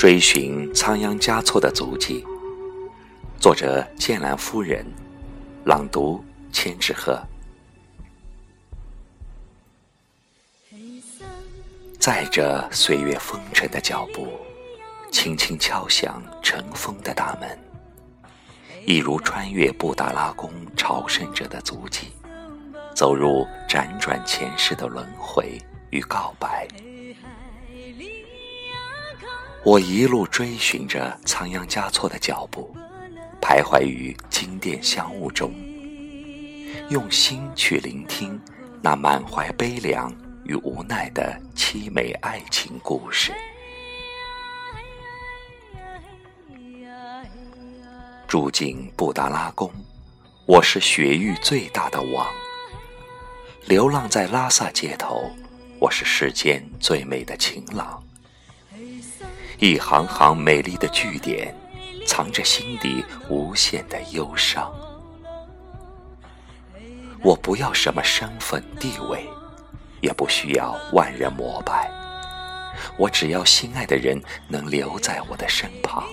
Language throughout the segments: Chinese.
追寻仓央嘉措的足迹，作者剑兰夫人，朗读千纸鹤。载着岁月风尘的脚步，轻轻敲响尘封的大门，一如穿越布达拉宫朝圣者的足迹，走入辗转前世的轮回与告白。我一路追寻着仓央嘉措的脚步，徘徊于金殿香雾中，用心去聆听那满怀悲凉与无奈的凄美爱情故事。住进布达拉宫，我是雪域最大的王；流浪在拉萨街头，我是世间最美的情郎。一行行美丽的句点，藏着心底无限的忧伤。我不要什么身份地位，也不需要万人膜拜，我只要心爱的人能留在我的身旁。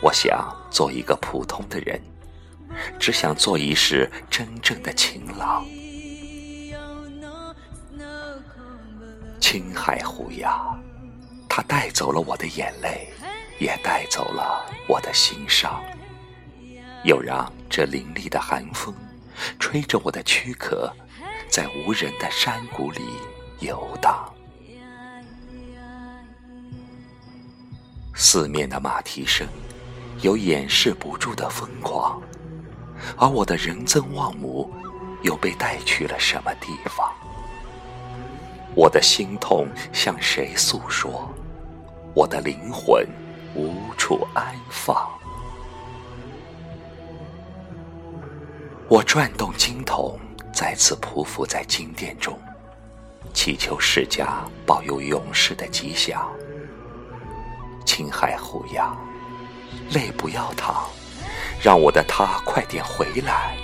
我想做一个普通的人，只想做一世真正的情郎。青海湖呀。它带走了我的眼泪，也带走了我的心伤，又让这凌厉的寒风吹着我的躯壳，在无人的山谷里游荡。四面的马蹄声，有掩饰不住的疯狂，而我的仁增望母，又被带去了什么地方？我的心痛向谁诉说？我的灵魂无处安放，我转动经筒，再次匍匐在金殿中，祈求释迦保佑勇士的吉祥。青海湖呀，泪不要淌，让我的他快点回来，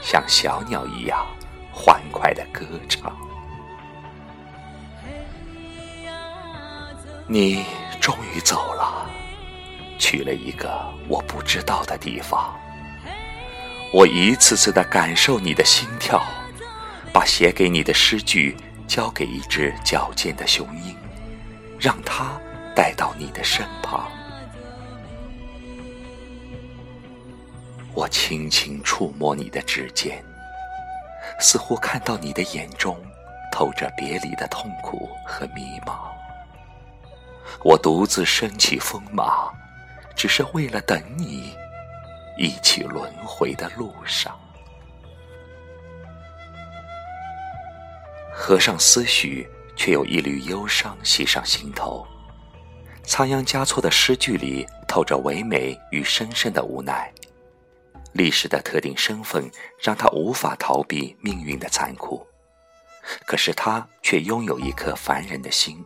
像小鸟一样欢快的歌唱。你。终于走了，去了一个我不知道的地方。我一次次的感受你的心跳，把写给你的诗句交给一只矫健的雄鹰，让它带到你的身旁。我轻轻触摸你的指尖，似乎看到你的眼中透着别离的痛苦和迷茫。我独自升起风马，只是为了等你，一起轮回的路上。合上思绪，却有一缕忧伤袭上心头。仓央嘉措的诗句里透着唯美与深深的无奈。历史的特定身份让他无法逃避命运的残酷，可是他却拥有一颗凡人的心。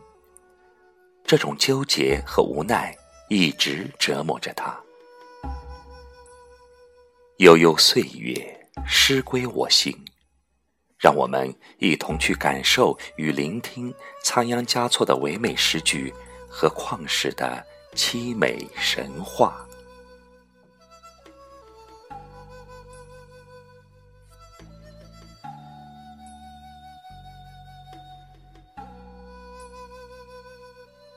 这种纠结和无奈一直折磨着他。悠悠岁月，诗归我心，让我们一同去感受与聆听仓央嘉措的唯美诗句和旷世的凄美神话。